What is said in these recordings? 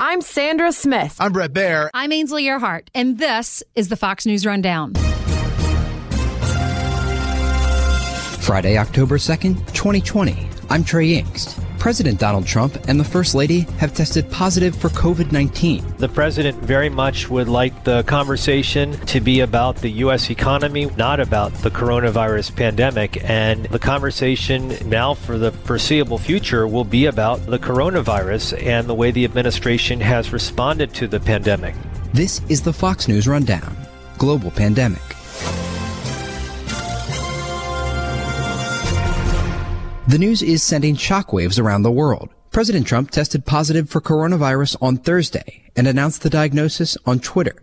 I'm Sandra Smith. I'm Bret Baier. I'm Ainsley Earhardt, and this is the Fox News Rundown. Friday, October 2nd, 2020. I'm Trey Yingst. President Donald Trump and the First Lady have tested positive for COVID 19. The president very much would like the conversation to be about the U.S. economy, not about the coronavirus pandemic. And the conversation now for the foreseeable future will be about the coronavirus and the way the administration has responded to the pandemic. This is the Fox News Rundown Global Pandemic. The news is sending shockwaves around the world. President Trump tested positive for coronavirus on Thursday and announced the diagnosis on Twitter.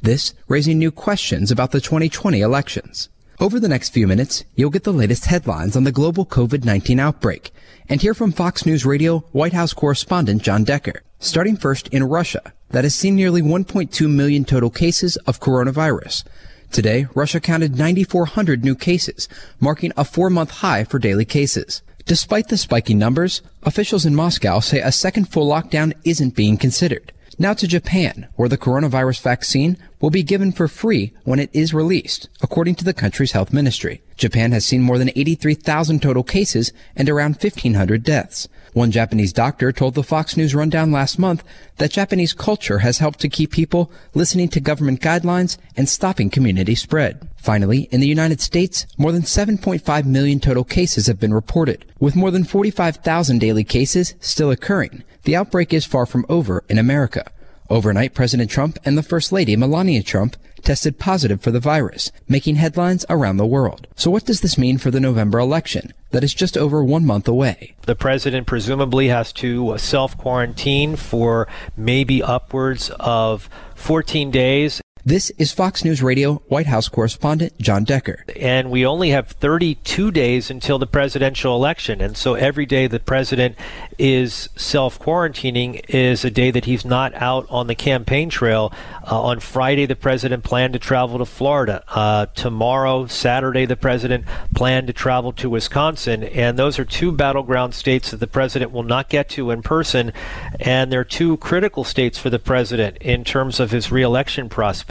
This raising new questions about the 2020 elections. Over the next few minutes, you'll get the latest headlines on the global COVID-19 outbreak and hear from Fox News Radio White House correspondent John Decker. Starting first in Russia, that has seen nearly 1.2 million total cases of coronavirus. Today, Russia counted 9,400 new cases, marking a four-month high for daily cases. Despite the spiky numbers, officials in Moscow say a second full lockdown isn't being considered. Now to Japan, where the coronavirus vaccine will be given for free when it is released, according to the country's health ministry. Japan has seen more than 83,000 total cases and around 1,500 deaths. One Japanese doctor told the Fox News Rundown last month that Japanese culture has helped to keep people listening to government guidelines and stopping community spread. Finally, in the United States, more than 7.5 million total cases have been reported, with more than 45,000 daily cases still occurring. The outbreak is far from over in America. Overnight, President Trump and the First Lady, Melania Trump, tested positive for the virus, making headlines around the world. So what does this mean for the November election that is just over one month away? The president presumably has to self quarantine for maybe upwards of 14 days. This is Fox News Radio White House correspondent John Decker. And we only have 32 days until the presidential election. And so every day the president is self quarantining is a day that he's not out on the campaign trail. Uh, on Friday, the president planned to travel to Florida. Uh, tomorrow, Saturday, the president planned to travel to Wisconsin. And those are two battleground states that the president will not get to in person. And they're two critical states for the president in terms of his reelection prospects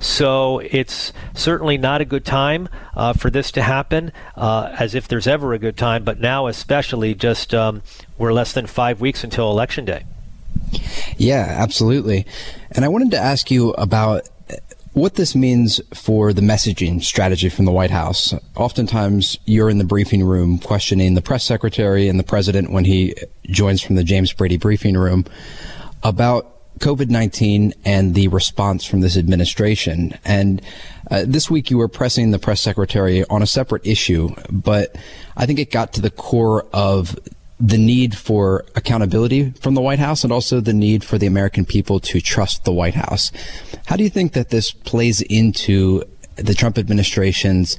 So it's certainly not a good time uh, for this to happen, uh, as if there's ever a good time, but now especially just um, we're less than five weeks until Election Day. Yeah, absolutely. And I wanted to ask you about what this means for the messaging strategy from the White House. Oftentimes, you're in the briefing room questioning the press secretary and the president when he joins from the James Brady briefing room about COVID 19 and the response from this administration. And uh, this week you were pressing the press secretary on a separate issue, but I think it got to the core of the need for accountability from the White House and also the need for the American people to trust the White House. How do you think that this plays into the Trump administration's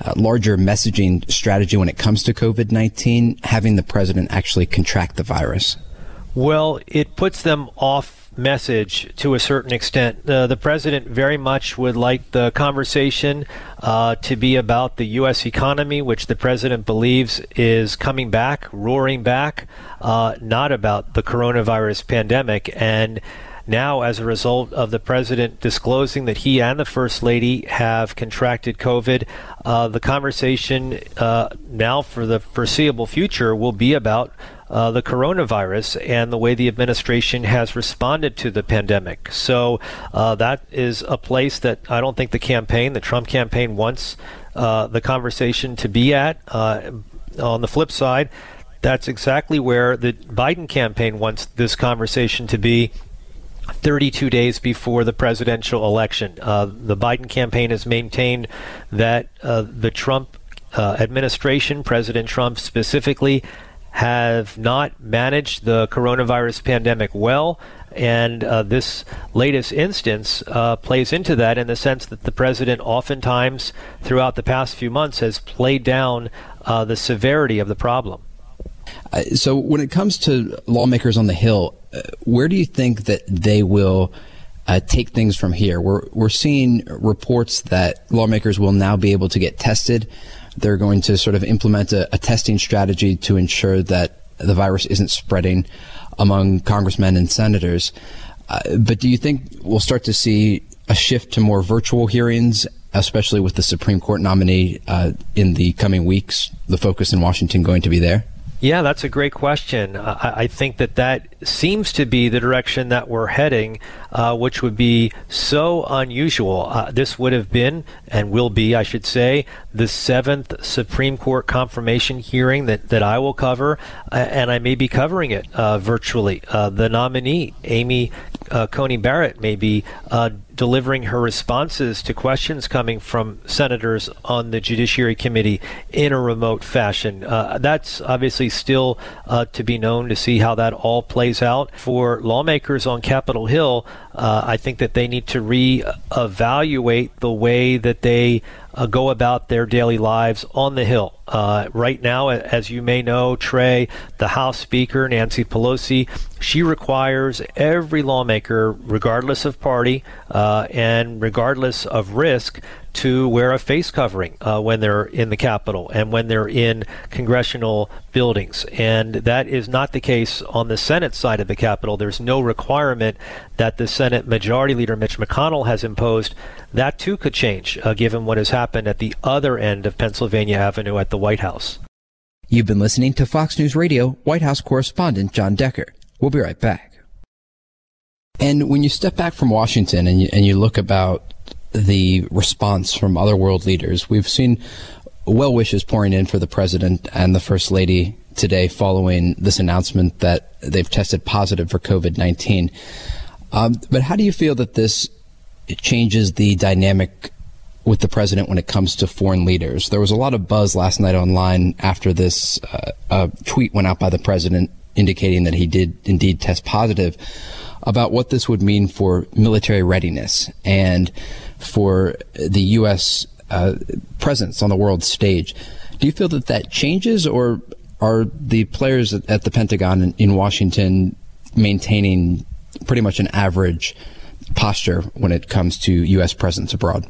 uh, larger messaging strategy when it comes to COVID 19, having the president actually contract the virus? Well, it puts them off message to a certain extent. Uh, the president very much would like the conversation uh, to be about the U.S. economy, which the president believes is coming back, roaring back, uh, not about the coronavirus pandemic. And now, as a result of the president disclosing that he and the first lady have contracted COVID, uh, the conversation uh, now for the foreseeable future will be about uh, the coronavirus and the way the administration has responded to the pandemic. So uh, that is a place that I don't think the campaign, the Trump campaign, wants uh, the conversation to be at. Uh, on the flip side, that's exactly where the Biden campaign wants this conversation to be 32 days before the presidential election. Uh, the Biden campaign has maintained that uh, the Trump uh, administration, President Trump specifically, have not managed the coronavirus pandemic well. And uh, this latest instance uh, plays into that in the sense that the president, oftentimes throughout the past few months, has played down uh, the severity of the problem. Uh, so, when it comes to lawmakers on the Hill, uh, where do you think that they will? Uh, take things from here. We're we're seeing reports that lawmakers will now be able to get tested they're going to sort of implement a, a testing strategy to ensure that the virus isn't spreading. among congressmen and senators. Uh, but do you think we'll start to see a shift to more virtual hearings, especially with the Supreme Court nominee uh, in the coming weeks? The focus in Washington going to be there? Yeah, that's a great question. I, I, think that that seems to be the direction that we're heading, uh, which would be so unusual. Uh, this would have been, and will be, I should say, the seventh Supreme Court confirmation hearing that, that I will cover, uh, and I may be covering it uh, virtually. Uh, the nominee, Amy Coney Barrett, may be delivering her responses to questions coming from senators on the Judiciary Committee in a remote fashion. That's obviously still to be known to see how that all plays out. For lawmakers on Capitol Hill, uh, I think that they need to re-evaluate the way that they uh, go about their daily lives on the Hill. Uh, right now, as you may know, Trey, the House Speaker, Nancy Pelosi, she requires every lawmaker, regardless of party uh, and regardless of risk, to wear a face covering uh, when they're in the Capitol and when they're in congressional buildings. And that is not the case on the Senate side of the Capitol. There's no requirement that the Senate Majority Leader Mitch McConnell has imposed. That too could change, uh, given what has happened at the other end of Pennsylvania Avenue at the White House. You've been listening to Fox News Radio White House correspondent John Decker. We'll be right back. And when you step back from Washington and you, and you look about the response from other world leaders. We've seen well wishes pouring in for the president and the first lady today following this announcement that they've tested positive for COVID 19. Um, but how do you feel that this changes the dynamic with the president when it comes to foreign leaders? There was a lot of buzz last night online after this uh, uh, tweet went out by the president indicating that he did indeed test positive about what this would mean for military readiness and for the U.S. Uh, presence on the world stage. Do you feel that that changes, or are the players at the Pentagon in Washington maintaining pretty much an average posture when it comes to U.S. presence abroad?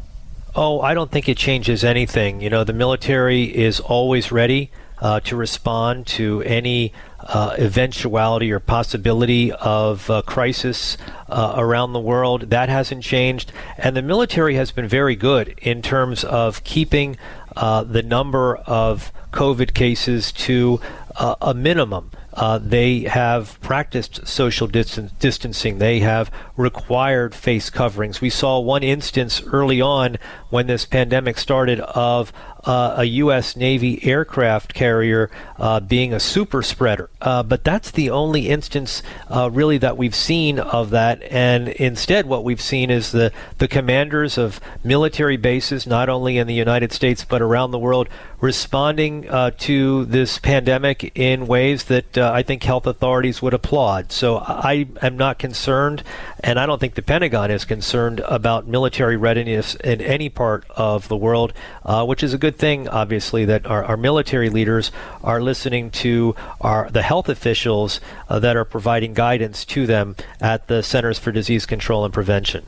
Oh, I don't think it changes anything. You know, the military is always ready uh, to respond to any uh, eventuality or possibility of uh, crisis uh, around the world. That hasn't changed. And the military has been very good in terms of keeping uh, the number of COVID cases to uh, a minimum. Uh, they have practiced social distance, distancing. They have required face coverings. We saw one instance early on when this pandemic started of uh, a U.S. Navy aircraft carrier uh, being a super spreader. Uh, but that's the only instance, uh, really, that we've seen of that. And instead, what we've seen is the, the commanders of military bases, not only in the United States but around the world, responding uh, to this pandemic in ways that uh, I think health authorities would applaud. So I am not concerned, and I don't think the Pentagon is concerned about military readiness in any part of the world, which is a good thing, obviously, that our, our, military leaders are listening to our the health officials uh, that are providing guidance to them at the Centers for Disease Control and Prevention.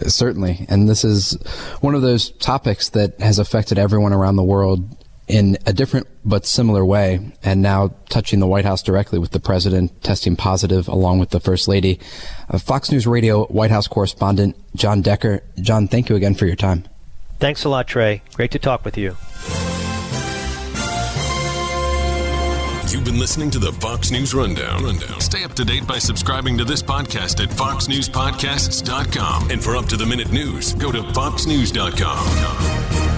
Certainly. And this is one of those topics that has affected everyone around the world in a different but similar way, and now touching the White House directly with the president testing positive along with the First Lady. Uh, Fox News Radio White House correspondent John Decker. John, thank you again for your time. Thanks a lot, Trey. Great to talk with you. You've been listening to the Fox News Rundown. Rundown. Stay up to date by subscribing to this podcast at foxnewspodcasts.com. And for up to the minute news, go to foxnews.com.